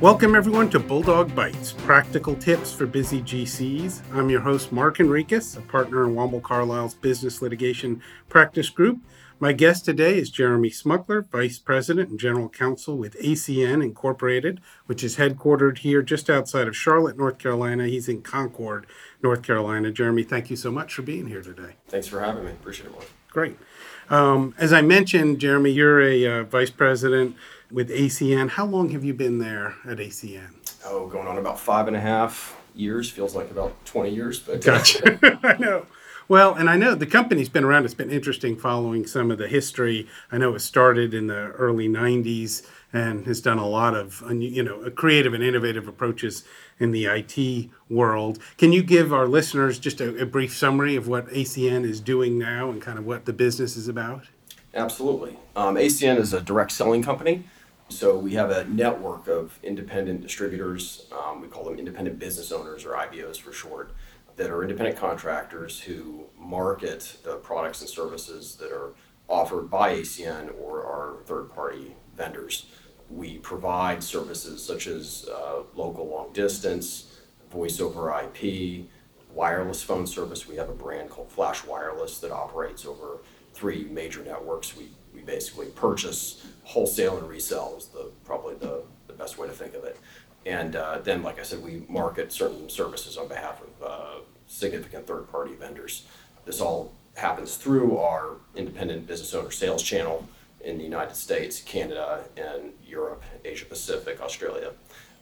Welcome, everyone, to Bulldog Bites practical tips for busy GCs. I'm your host, Mark Henriques, a partner in Womble Carlyle's business litigation practice group. My guest today is Jeremy Smukler, Vice President and General Counsel with ACN Incorporated, which is headquartered here just outside of Charlotte, North Carolina. He's in Concord, North Carolina. Jeremy, thank you so much for being here today. Thanks for having me. Appreciate it, Mark. Great. Um, as I mentioned, Jeremy, you're a uh, Vice President with ACN. How long have you been there at ACN? Oh, going on about five and a half years. Feels like about 20 years, but Gotcha. I know. Well, and I know the company's been around. It's been interesting following some of the history. I know it started in the early 90s and has done a lot of you know creative and innovative approaches in the IT world. Can you give our listeners just a, a brief summary of what ACN is doing now and kind of what the business is about? Absolutely. Um, ACN is a direct selling company. So we have a network of independent distributors. Um, we call them independent business owners or IBOs for short, that are independent contractors who market the products and services that are offered by ACN or our third party vendors. We provide services such as uh, local long distance, voice over IP, wireless phone service. We have a brand called Flash Wireless that operates over three major networks. We, we basically purchase wholesale and resell is the probably the, the best way to think of it. And uh, then, like I said, we market certain services on behalf of uh, significant third party vendors. This all happens through our independent business owner sales channel in the United States, Canada, and Europe, Asia Pacific, Australia.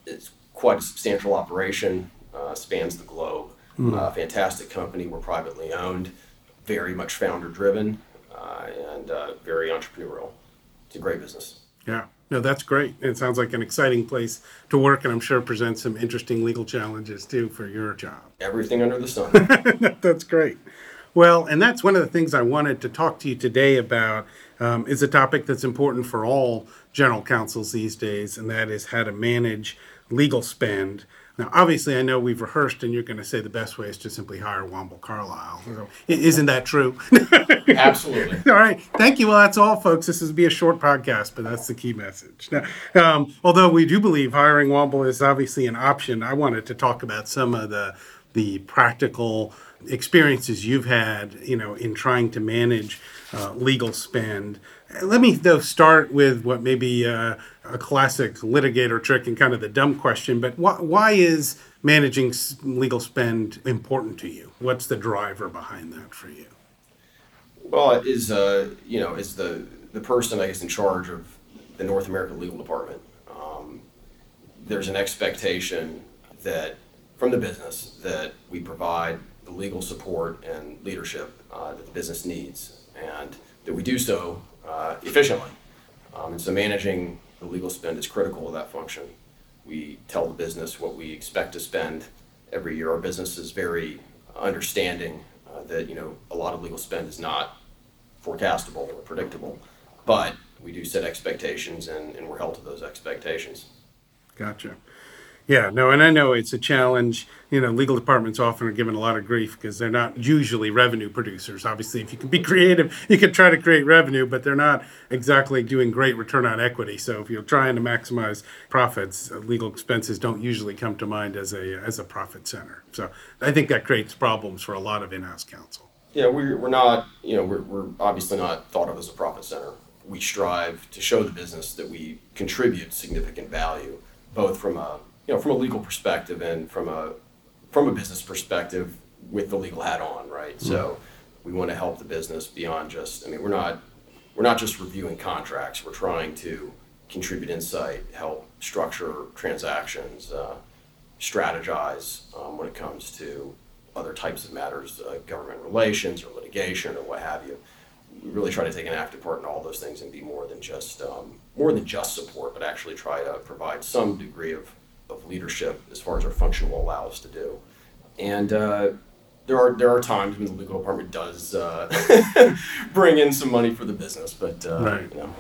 It's quite a substantial operation, uh, spans the globe. Mm. Uh, fantastic company. We're privately owned, very much founder driven, and uh, very entrepreneurial. It's a great business. Yeah. No, that's great. It sounds like an exciting place to work, and I'm sure presents some interesting legal challenges too for your job. Everything under the sun. that's great. Well, and that's one of the things I wanted to talk to you today about. Um, is a topic that's important for all general counsels these days, and that is how to manage legal spend. Now, obviously, I know we've rehearsed, and you're going to say the best way is to simply hire Womble Carlyle. So, isn't that true? Absolutely. all right. Thank you. Well, that's all, folks. This is be a short podcast, but that's the key message. Now, um, although we do believe hiring Womble is obviously an option, I wanted to talk about some of the the practical experiences you've had, you know, in trying to manage uh, legal spend. Let me though start with what may be uh, a classic litigator trick and kind of the dumb question, but wh- why is managing legal spend important to you? What's the driver behind that for you? Well, it is uh, you know is the the person I guess in charge of the North American legal department. Um, there's an expectation that from the business that we provide the legal support and leadership uh, that the business needs, and that we do so uh, efficiently. Um, and so managing the legal spend is critical of that function. We tell the business what we expect to spend every year. Our business is very understanding uh, that you know a lot of legal spend is not forecastable or predictable, but we do set expectations and, and we're held to those expectations. Gotcha. Yeah, no, and I know it's a challenge. You know, legal departments often are given a lot of grief because they're not usually revenue producers. Obviously, if you can be creative, you can try to create revenue, but they're not exactly doing great return on equity. So if you're trying to maximize profits, uh, legal expenses don't usually come to mind as a as a profit center. So I think that creates problems for a lot of in-house counsel. Yeah, we're, we're not, you know, we're, we're obviously not thought of as a profit center. We strive to show the business that we contribute significant value, both from a you know, from a legal perspective and from a from a business perspective with the legal hat on, right? Mm-hmm. So we want to help the business beyond just. I mean, we're not we're not just reviewing contracts. We're trying to contribute insight, help structure transactions, uh, strategize um, when it comes to other types of matters, uh, government relations or litigation or what have you. We really try to take an active part in all those things and be more than just um, more than just support, but actually try to provide some degree of of leadership as far as our function will allow us to do. And uh, there are there are times when the legal department does uh, bring in some money for the business, but uh, right. you know.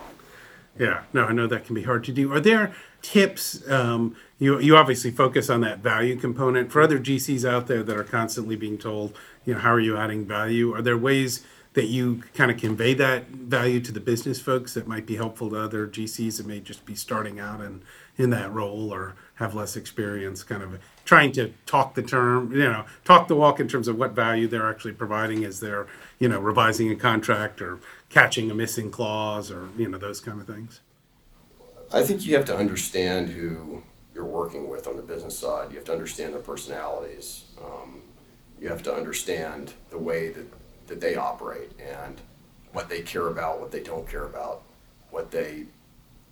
Yeah, no, I know that can be hard to do. Are there tips? Um, you you obviously focus on that value component. For other GCs out there that are constantly being told, you know, how are you adding value? Are there ways that you kind of convey that value to the business folks that might be helpful to other GCs that may just be starting out in, in that role or have less experience, kind of trying to talk the term, you know, talk the walk in terms of what value they're actually providing as they're, you know, revising a contract or catching a missing clause or, you know, those kind of things? I think you have to understand who you're working with on the business side. You have to understand their personalities. Um, you have to understand the way that, that they operate and what they care about, what they don't care about, what they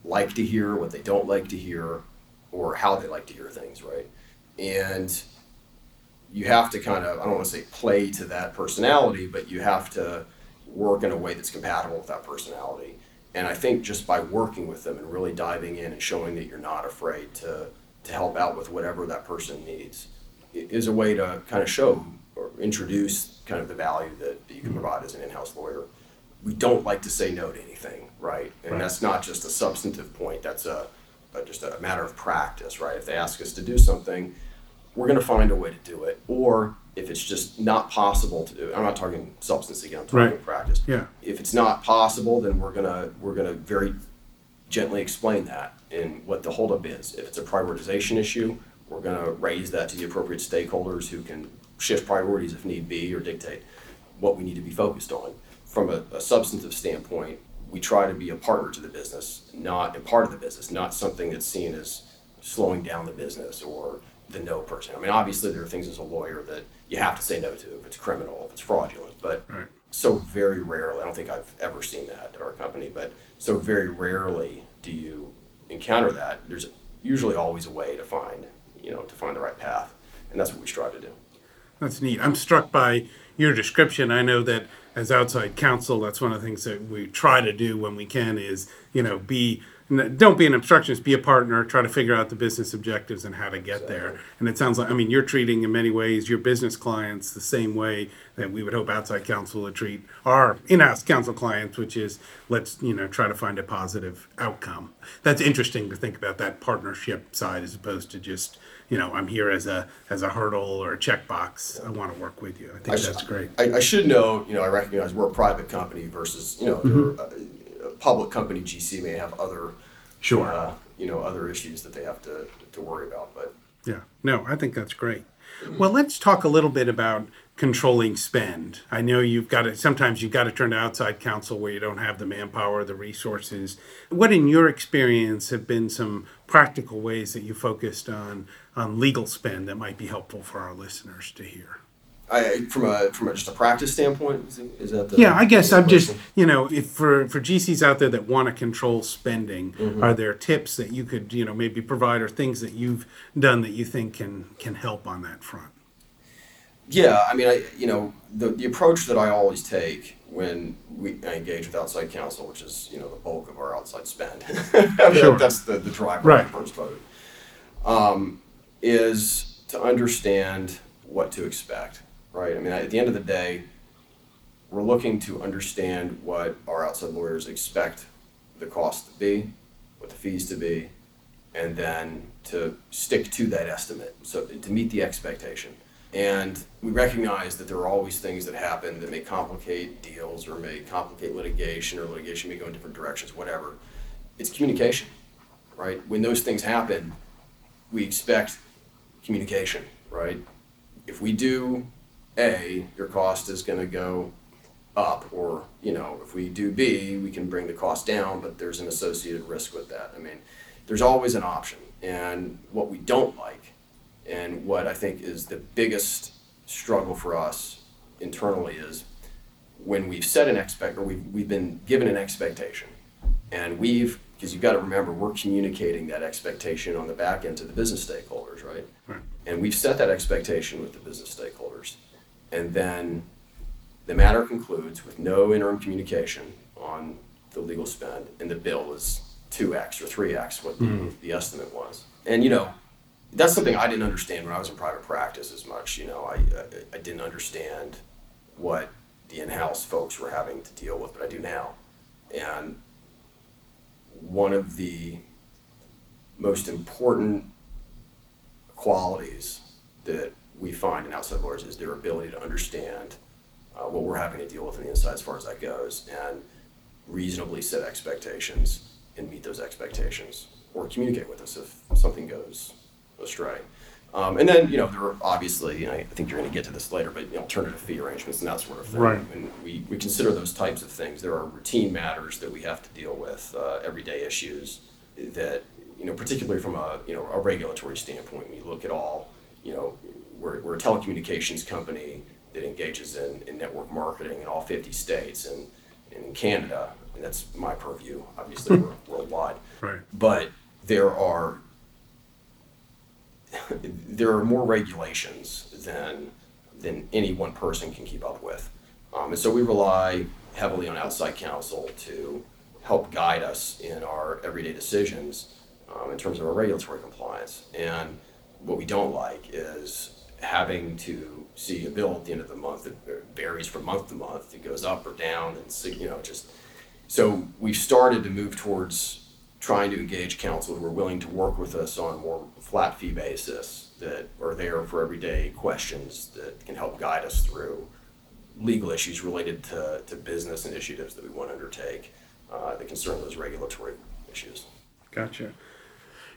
like to hear, what they don't like to hear, or how they like to hear things, right? And you have to kind of, I don't want to say play to that personality, but you have to work in a way that's compatible with that personality. And I think just by working with them and really diving in and showing that you're not afraid to, to help out with whatever that person needs is a way to kind of show or introduce kind of the value that, that you can provide as an in-house lawyer. We don't like to say no to anything, right? And Right. that's not just a substantive point. That's a, a just a matter of practice, right? If they ask us to do something, we're going to find a way to do it. Or if it's just not possible to do it, I'm not talking substance again. I'm talking Right. practice. Yeah. If it's not possible, then we're gonna we're gonna very gently explain that and what the holdup is. If it's a prioritization issue, we're gonna raise that to the appropriate stakeholders who can shift priorities if need be or dictate what we need to be focused on. From a, a substantive standpoint, we try to be a partner to the business, not a part of the business, not something that's seen as slowing down the business or the no person. I mean, obviously, there are things as a lawyer that you have to say no to if it's criminal, if it's fraudulent, but Right. so very rarely, I don't think I've ever seen that at our company, but so very rarely do you encounter that. There's usually always a way to find, you know, to find the right path. And that's what we strive to do. That's neat. I'm struck by your description. I know that as outside counsel, that's one of the things that we try to do when we can is, you know, be don't be an obstructionist, be a partner, try to figure out the business objectives and how to get there. And it sounds like I mean you're treating in many ways your business clients the same way that we would hope outside counsel would treat our in-house counsel clients, which is let's, you know, try to find a positive outcome. That's interesting to think about that partnership side as opposed to just you know, I'm here as a as a hurdle or a checkbox. I want to work with you. I think I sh- that's great. I, I should know, you know, I recognize we're a private company versus, you know, Mm-hmm. a, a public company GC may have other, Sure. uh, you know, other issues that they have to, to worry about. But Yeah. No, I think that's great. Well, let's talk a little bit about controlling spend. I know you've got to sometimes you've got to turn to outside counsel where you don't have the manpower, the resources. What in your experience have been some practical ways that you focused on on legal spend that might be helpful for our listeners to hear? I, from a from a, just a practice standpoint, is, is that the Yeah, I guess I'm just, you know, if for for GCs out there that want to control spending, mm-hmm. are there tips that you could, you know, maybe provide or things that you've done that you think can can help on that front? Yeah, I mean, I you know the the approach that I always take when we I engage with outside counsel, which is you know the bulk of our outside spend. Sure. That's the the driver Right. of the first vote. Um, is to understand what to expect, right? I mean, at the end of the day, we're looking to understand what our outside lawyers expect the cost to be, what the fees to be, and then to stick to that estimate, so to meet the expectation. And we recognize that there are always things that happen that may complicate deals or may complicate litigation or litigation may go in different directions, whatever. It's communication, right? When those things happen, we expect communication, right? If we do A, your cost is going to go up, or you know, if we do B, we can bring the cost down, but there's an associated risk with that. I mean, there's always an option, and what we don't like, and what I think is the biggest struggle for us internally is when we've set an expect or we've, we've been given an expectation, and we've because you've got to remember we're communicating that expectation on the back end to the business stakeholders, right? Right. And we've set that expectation with the business stakeholders, and then the matter concludes with no interim communication on the legal spend, and the bill is two x or three x what the, hmm. the estimate was. And you know, that's something I didn't understand when I was in private practice as much. You know, I I, I didn't understand what the in-house folks were having to deal with, but I do now. And one of the most important qualities that we find in outside lawyers is their ability to understand uh, what we're having to deal with on the inside as far as that goes, and reasonably set expectations and meet those expectations, or communicate with us if something goes astray. Um, and then, you know, there are obviously, and I think you're going to get to this later, but you know, alternative fee arrangements and that sort of thing. Right. And we, we consider those types of things. There are routine matters that we have to deal with, uh, everyday issues that, you know, particularly from a, you know, a regulatory standpoint, we look at all, you know, we're, we're a telecommunications company that engages in, in network marketing in all 50 states and, and in Canada. And that's my purview. Obviously, we're worldwide. Right. But there are there are more regulations than than any one person can keep up with, um, and so we rely heavily on outside counsel to help guide us in our everyday decisions um, in terms of our regulatory compliance. And what we don't like is having to see a bill at the end of the month that varies from month to month. It goes up or down, and you know just so we've started to move towards trying to engage counsel who are willing to work with us on a more flat fee basis that are there for everyday questions that can help guide us through legal issues related to, to business initiatives that we want to undertake uh, that concern those regulatory issues. Gotcha.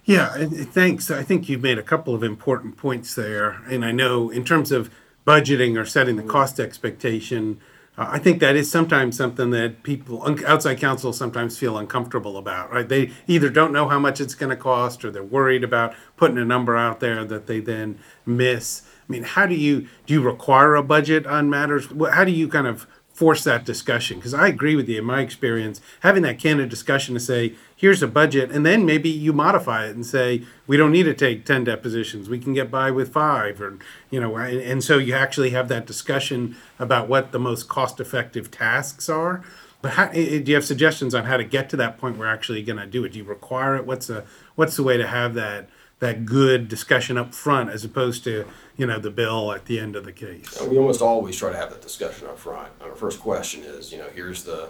Yeah, and- and thanks. I think you've made a couple of important points there. And I know in terms of budgeting or setting the cost expectation, I think that is sometimes something that people, outside counsel sometimes feel uncomfortable about, right? They either don't know how much it's going to cost or they're worried about putting a number out there that they then miss. I mean, how do you, do you require a budget on matters? How do you kind of force that discussion. Because I agree with you in my experience having that candid discussion to say here's a budget and then maybe you modify it and say we don't need to take 10 depositions. We can get by with five or you know and, and so you actually have that discussion about what the most cost effective tasks are. But how, do you have suggestions on how to get to that point where actually going to do it? Do you require it? What's the what's the way to have that that good discussion up front as opposed to you know the bill at the end of the case we almost always try to have that discussion up front. Our first question is, you know, here's the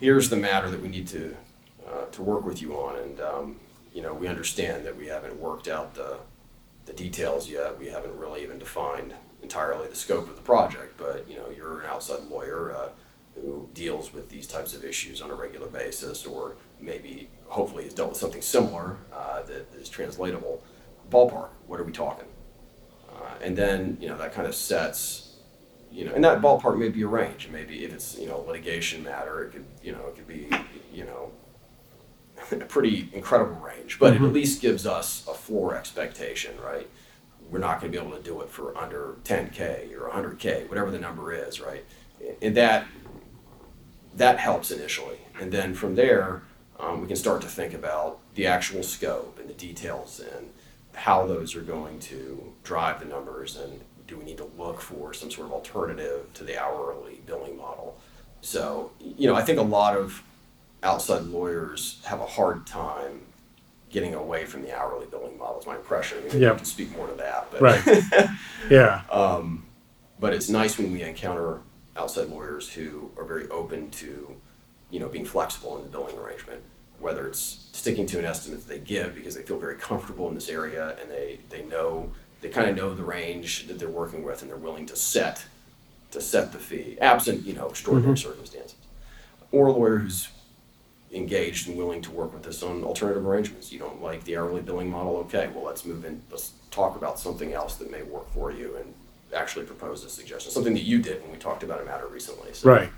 here's the matter that we need to uh, to work with you on, and um, you know, we understand that we haven't worked out the the details yet. We haven't really even defined entirely the scope of the project, but you know, you're an outside lawyer uh, who deals with these types of issues on a regular basis, or maybe hopefully has dealt with something similar uh, that is translatable. Ballpark, what are we talking? Uh, and then, you know, that kind of sets, you know, and that ballpark may be a range. Maybe if it's, you know, litigation matter, it could, you know, it could be, you know, a pretty incredible range, but it at least gives us a floor expectation, right? We're not going to be able to do it for under 10K or 100K, whatever the number is, right? And that, that helps initially. And then from there, um, we can start to think about the actual scope and the details and how those are going to drive the numbers and do we need to look for some sort of alternative to the hourly billing model. So, you know, I think a lot of outside lawyers have a hard time getting away from the hourly billing model. Is my impression. I mean, Yep. can speak more to that, but Right. yeah um, but it's nice when we encounter outside lawyers who are very open to, you know, being flexible in the billing arrangement. Whether it's sticking to an estimate that they give because they feel very comfortable in this area and they they know they kind of know the range that they're working with and they're willing to set to set the fee, absent you know extraordinary mm-hmm. circumstances, or a lawyer who's engaged and willing to work with us on alternative arrangements. You don't like the hourly billing model? Okay, well, let's move in. Let's talk about something else that may work for you and actually propose a suggestion. Something that you did when we talked about a matter recently. So, Right,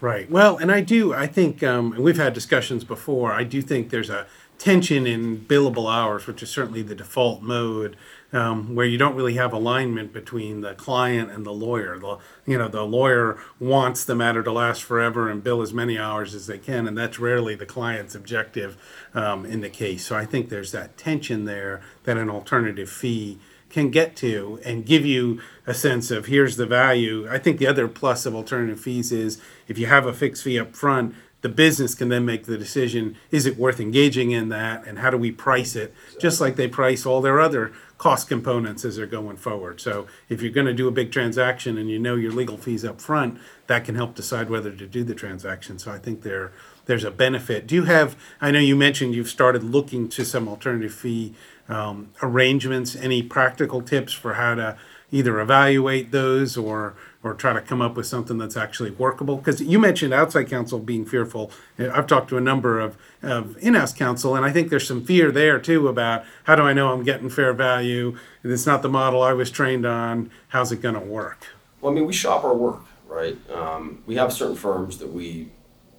right. Well, and I do. I think, um, and we've had discussions before. I do think there's a tension in billable hours, which is certainly the default mode, um, where you don't really have alignment between the client and the lawyer. The you know the lawyer wants the matter to last forever and bill as many hours as they can, and that's rarely the client's objective um, in the case. So I think there's that tension there that an alternative fee can get to and give you a sense of here's the value. I think the other plus of alternative fees is if you have a fixed fee up front, the business can then make the decision is it worth engaging in that and how do we price it just like they price all their other cost components as they're going forward. So if you're going to do a big transaction and you know your legal fees up front that can help decide whether to do the transaction. So i think there there's a benefit. Do you have i know you mentioned you've started looking to some alternative fee um, arrangements. Any practical tips for how to either evaluate those or or try to come up with something that's actually workable? Because you mentioned outside counsel being fearful. I've talked to a number of, of in-house counsel, and I think there's some fear there too about how do I know I'm getting fair value? It's not the model I was trained on. How's it going to work? Well, I mean, we shop our work, right? Um, we have certain firms that we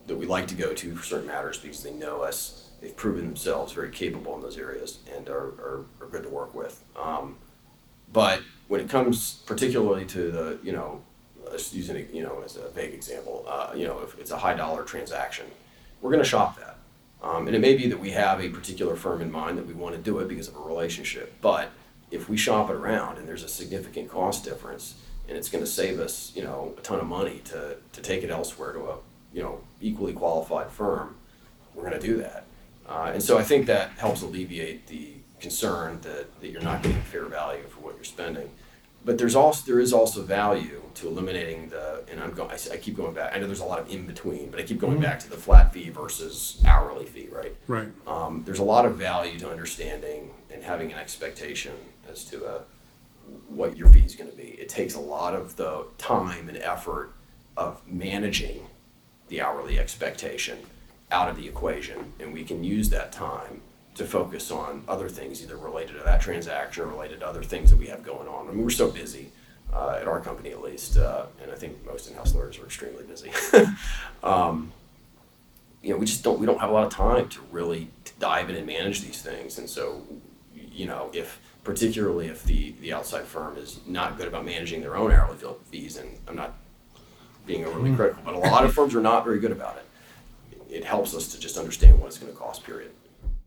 that we like to go to for certain matters because they know us. They've proven themselves very capable in those areas and are, are, are good to work with. Um, but when it comes particularly to the, you know, let's you know, as a vague example, uh, you know, if it's a high dollar transaction, we're going to shop that. Um, and it may be that we have a particular firm in mind that we want to do it because of a relationship. But if we shop it around and there's a significant cost difference and it's going to save us, you know, a ton of money to, to take it elsewhere to a, you know, equally qualified firm, we're going to do that. Uh, and so I think that helps alleviate the concern that, that you're not getting fair value for what you're spending. But there's also there is also value to eliminating the and I'm going I, I keep going back I know there's a lot of in between but I keep going back to the flat fee versus hourly fee right Right. um, there's a lot of value to understanding and having an expectation as to uh, what your fee is going to be. It takes a lot of the time and effort of managing the hourly expectation out of the equation, and we can use that time to focus on other things, either related to that transaction or related to other things that we have going on. I mean, we're so busy uh, at our company, at least, uh, and I think most in-house lawyers are extremely busy. um, you know, we just don't we don't have a lot of time to really dive in and manage these things, and so, you know, if particularly if the the outside firm is not good about managing their own hourly fees, and I'm not being overly critical, but a lot of firms are not very good about it. It helps us to just understand what it's going to cost. Period.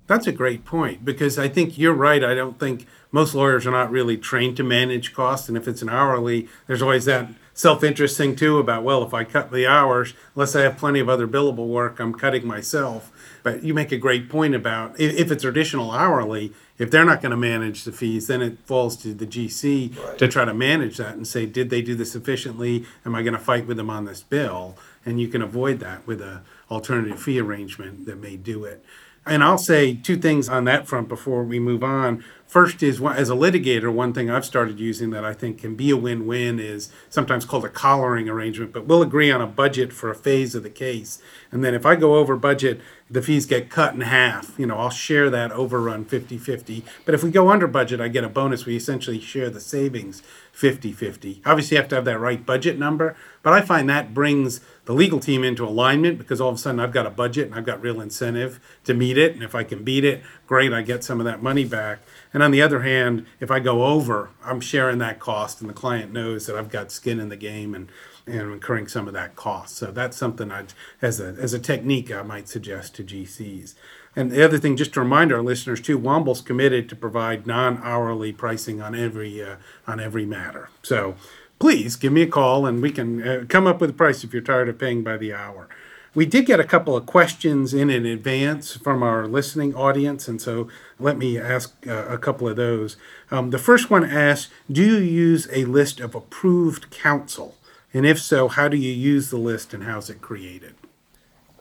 That's a great point because I think you're right. I don't think most lawyers are not really trained to manage costs. And if it's an hourly, there's always that self interest thing too about, well, if I cut the hours, unless I have plenty of other billable work, I'm cutting myself. But you make a great point about if it's additional hourly, if they're not going to manage the fees, then it falls to the GC Right. to try to manage that and say, did they do this efficiently? Am I going to fight with them on this bill? And you can avoid that with a alternative fee arrangement that may do it. And I'll say two things on that front before we move on. First is as a litigator, one thing I've started using that I think can be a win-win is sometimes called a collaring arrangement, but we'll agree on a budget for a phase of the case. And then if I go over budget, the fees get cut in half. You know, I'll share that overrun 50-50. But if we go under budget, I get a bonus. We essentially share the savings 50-50. Obviously, you have to have that right budget number, but I find that brings the legal team into alignment because all of a sudden I've got a budget and I've got real incentive to meet it. And if I can beat it, great, I get some of that money back. And on the other hand, if I go over, I'm sharing that cost and the client knows that I've got skin in the game and, and incurring some of that cost. So that's something I, as a, as a technique, I might suggest to GCs. And the other thing, just to remind our listeners too, Womble's committed to provide non-hourly pricing on every uh, on every matter. So please give me a call and we can uh, come up with a price if you're tired of paying by the hour. We did get a couple of questions in in advance from our listening audience, and so let me ask uh, a couple of those. Um, the first one asks Do you use a list of approved counsel? And if so, how do you use the list and how's it created?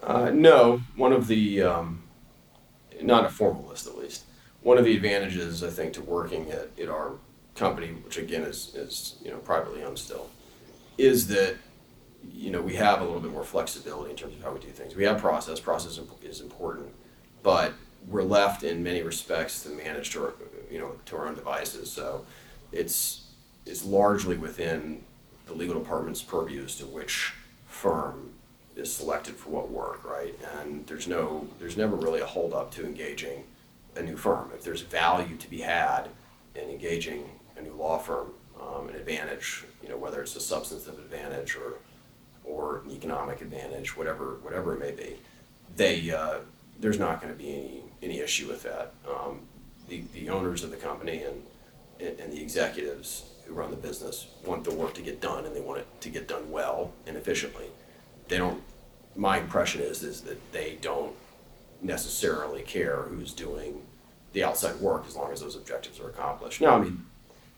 Uh, no, one of the um, not a formal list at least. One of the advantages I think to working at, at our company, which again is is you know privately owned still, is that you know we have a little bit more flexibility in terms of how we do things. We have process. Process is important, but we're left in many respects to manage to our, you know to our own devices. So it's it's largely within the legal department's purview as to which firm is selected for what work, right? And there's no, there's never really a holdup to engaging a new firm. If there's value to be had in engaging a new law firm, um, an advantage, you know, whether it's a substantive advantage or, or an economic advantage, whatever, whatever it may be, they, uh, there's not going to be any, any issue with that. Um, the, the owners of the company and, and and the executives who run the business want the work to get done and they want it to get done well and efficiently. They don't my impression is is that they don't necessarily care who's doing the outside work as long as those objectives are accomplished. Now i mean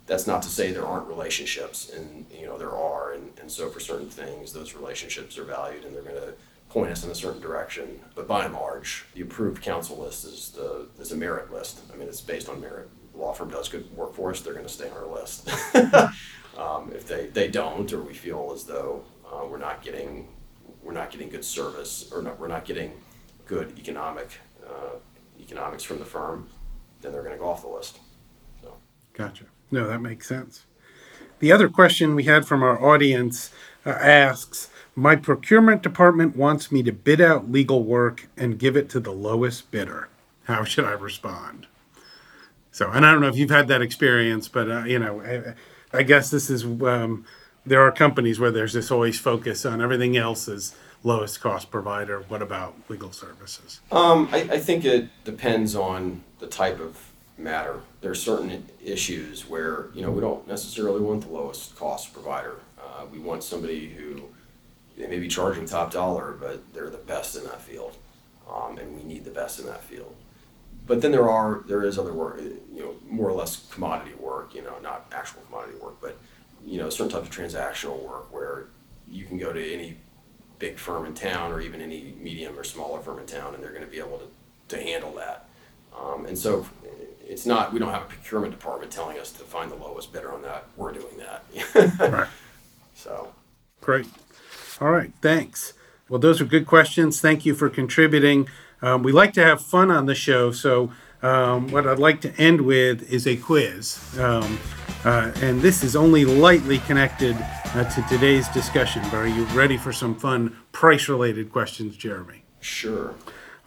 that's not to say there aren't relationships and you know there are and, and so for certain things those relationships are valued and they're going to point us in a certain direction. But by and large the approved counsel list is the is a merit list. I mean it's based on merit the law firm does good work for us they're going to stay on our list Um, if they, they don't, or we feel as though uh, we're not getting we're not getting good service or not, we're not getting good economic uh, economics from the firm, then they're going to go off the list. So. Gotcha. No, that makes sense. The other question we had from our audience uh, asks My procurement department wants me to bid out legal work and give it to the lowest bidder. How should I respond? So, and I don't know if you've had that experience, but uh, you know, I, I guess this is um, there are companies where there's this always focus on everything else is lowest cost provider. What about legal services? Um, I, I think it depends on the type of matter. There are certain issues where you know we don't necessarily want the lowest cost provider. Uh, we want somebody who they may be charging top dollar, but they're the best in that field, um, and we need the best in that field. But then there are there is other work, you know, more or less commodity work. You know, not actual commodity work, but you know, certain types of transactional work where you can go to any big firm in town or even any medium or smaller firm in town, and they're going to be able to, to handle that. Um, and so it's not, we don't have a procurement department telling us to find the lowest bidder on that. We're doing that. Right. So, Great. All right. Thanks. Well, those are good questions. Thank you for contributing. Um, we like to have fun on the show, so um, what I'd like to end with is a quiz. Um, uh, and this is only lightly connected uh, to today's discussion. But are you ready for some fun price related questions, Jeremy? sure.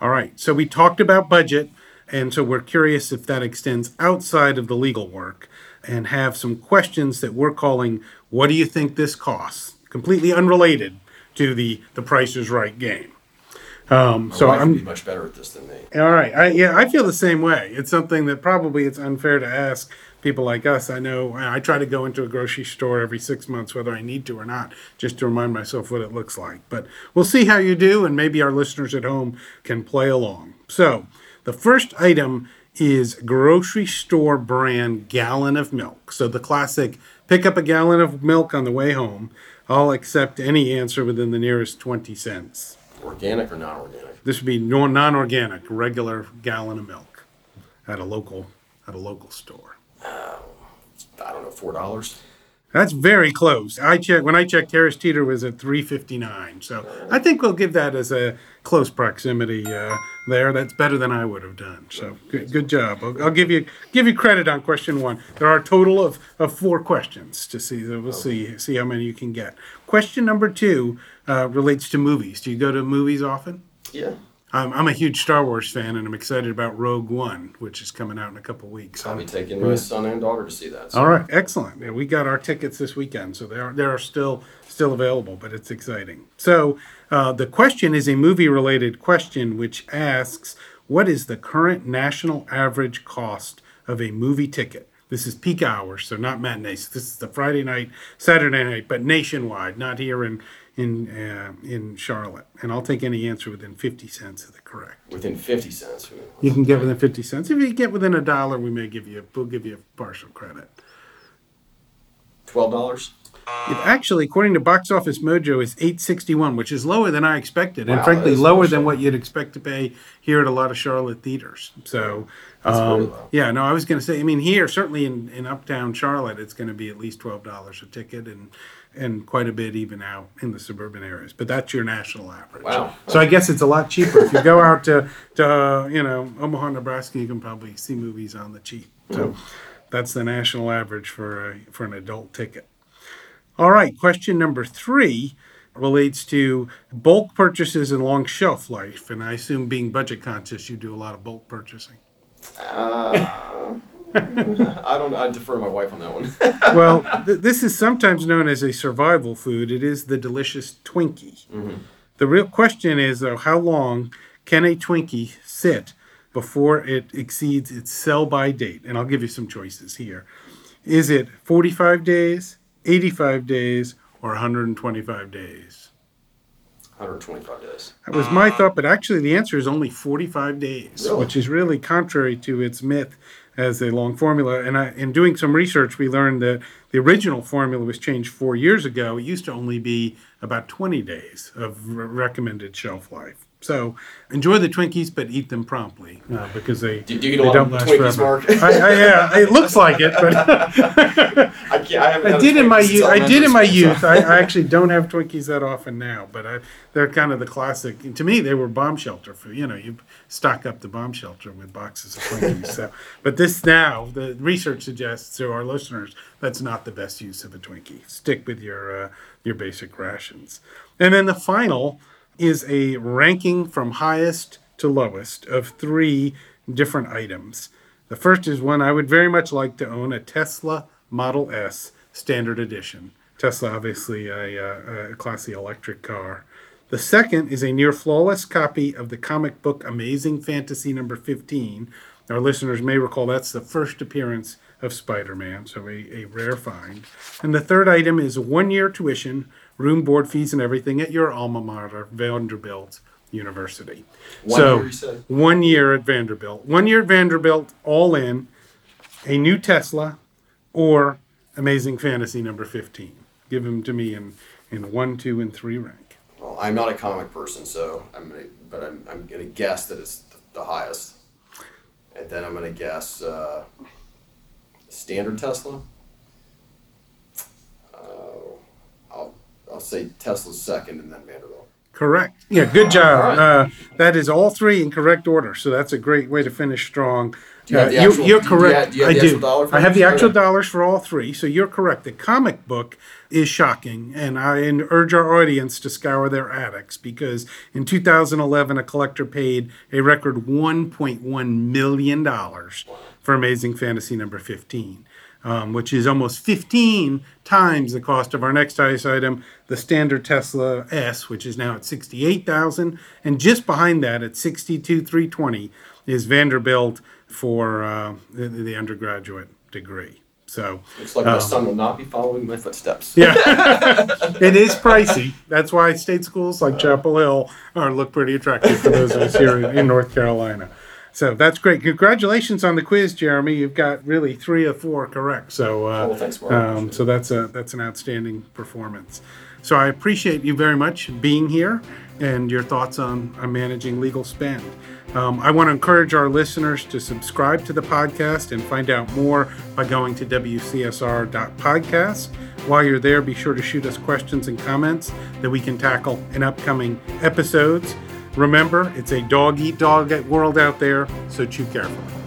All right. So we talked about budget, and so we're curious if that extends outside of the legal work and have some questions that we're calling what do you think this costs? Completely unrelated to the the price is right game. Um, My so wife I'm would be much better at this than me. all right. I, yeah, I feel the same way. It's something that probably it's unfair to ask people like us. I know I try to go into a grocery store every six months, whether I need to or not, just to remind myself what it looks like. But we'll see how you do, and maybe our listeners at home can play along. So the first item is grocery store brand gallon of milk. So the classic pick up a gallon of milk on the way home. I'll accept any answer within the nearest 20 cents. Organic or non organic? This would be non- non-organic, regular gallon of milk at a local at a local store. Um, I don't know, $4? That's very close. I checked when I checked. Harris Teeter was at three fifty nine. So I think we'll give that as a close proximity uh, there. That's better than I would have done. So good, good job. I'll, I'll give you give you credit on question one. There are a total of, of four questions to see. We'll see see how many you can get. Question number two uh, relates to movies. Do you go to movies often? Yeah. I'm, I'm a huge Star Wars fan, and I'm excited about Rogue One, which is coming out in a couple weeks. I'll be taking my son and daughter to see that. So. All right, excellent. Yeah, we got our tickets this weekend, so they are they are still still available, but it's exciting. So uh, the question is a movie related question, which asks, "What is the current national average cost of a movie ticket?" This is peak hours, so not matinees. This is the Friday night, Saturday night, but nationwide, not here in in uh, in Charlotte. And I'll take any answer within fifty cents of the correct. Within 50 cents. You can get within fifty cents. If you get within a dollar, we may give you we'll give you a partial credit. $12? It actually, according to Box Office Mojo, is eight sixty one, which is lower than I expected, and frankly lower low. than what you'd expect to pay here at a lot of Charlotte theaters. So, um, yeah, no, I was going to say. I mean, here certainly in, in Uptown Charlotte, it's going to be at least twelve dollars a ticket, and and quite a bit even out in the suburban areas. But that's your national average. Wow. So I guess it's a lot cheaper if you go out to to uh, you know Omaha, Nebraska. You can probably see movies on the cheap. So that's the national average for a, for an adult ticket. All right, question number three relates to bulk purchases and long shelf life. And I assume being budget conscious, you do a lot of bulk purchasing. Uh, I don't I defer to my wife on that one. Well, th- this is sometimes known as a survival food. It is the delicious Twinkie. Mm-hmm. The real question is, though, how long can a Twinkie sit before it exceeds its sell by date? And I'll give you some choices here. Is it 45 days, 85 days, or 125 days? 125 days. That was my uh, thought, but actually the answer is only 45 days, Really? which is really contrary to its myth as a long formula. And I, in doing some research, we learned that the original formula was changed four years ago. It used to only be about 20 days of re- recommended shelf life. So enjoy the Twinkies, but eat them promptly uh, because they, do, do you they don't last Twinkies, forever. Mark? I, I, yeah, it looks like it, but I, can't, I, I did in my youth. I did in my youth. I, I actually don't have Twinkies that often now, but I, they're kind of the classic. To me, they were bomb shelter food. You know, you stock up the bomb shelter with boxes of Twinkies. so, but this now, the research suggests to our listeners that's not the best use of a Twinkie. Stick with your uh, your basic rations. And then the final is a ranking from highest to lowest of three different items. The first is one I would very much like to own a Tesla Model S Standard Edition. Tesla, obviously, a, uh, a classy electric car. The second is a near flawless copy of the comic book Amazing Fantasy number 15. Our listeners may recall that's the first appearance of Spider Man, so a, a rare find. And the third item is one year tuition, room, board fees, and everything at your alma mater, Vanderbilt University. One so, year, one year at Vanderbilt. One year at Vanderbilt, all in, a new Tesla or Amazing Fantasy number 15. Give them to me in, in one, two, and three rank. Well, I'm not a comic person, so I'm gonna, but I'm, I'm gonna guess that it's th- the highest, and then I'm gonna guess uh, standard Tesla. I'll say Tesla's second, and then Vanderbilt. Correct. Yeah, good job. Right. Uh, that is all three in correct order. So that's a great way to finish strong. You uh, actual, you, are do you have- correct. do you I do. I have the actual dollars for all three. So you're correct. The comic book is shocking, and I urge our audience to scour their attics because in 2011, a collector paid a record 1.1 million dollars for Amazing Fantasy number 15 um, which is almost 15 times the cost of our next highest item, the standard Tesla S, which is now at 68,000, and just behind that at 62,320 is Vanderbilt for uh, the, the undergraduate degree. So Looks like my son will not be following my footsteps. yeah, it is pricey. That's why state schools like Chapel Hill are look pretty attractive for those of us here in, in North Carolina. So that's great. Congratulations on the quiz, Jeremy. You've got really three or four correct. So, uh, Oh, thanks, Mark. um, so that's a that's an outstanding performance. So I appreciate you very much being here and your thoughts on, on managing legal spend. Um, I want to encourage our listeners to subscribe to the podcast and find out more by going to wcsr.podcast. While you're there, be sure to shoot us questions and comments that we can tackle in upcoming episodes. Remember, it's a dog eat dog world out there, so chew carefully.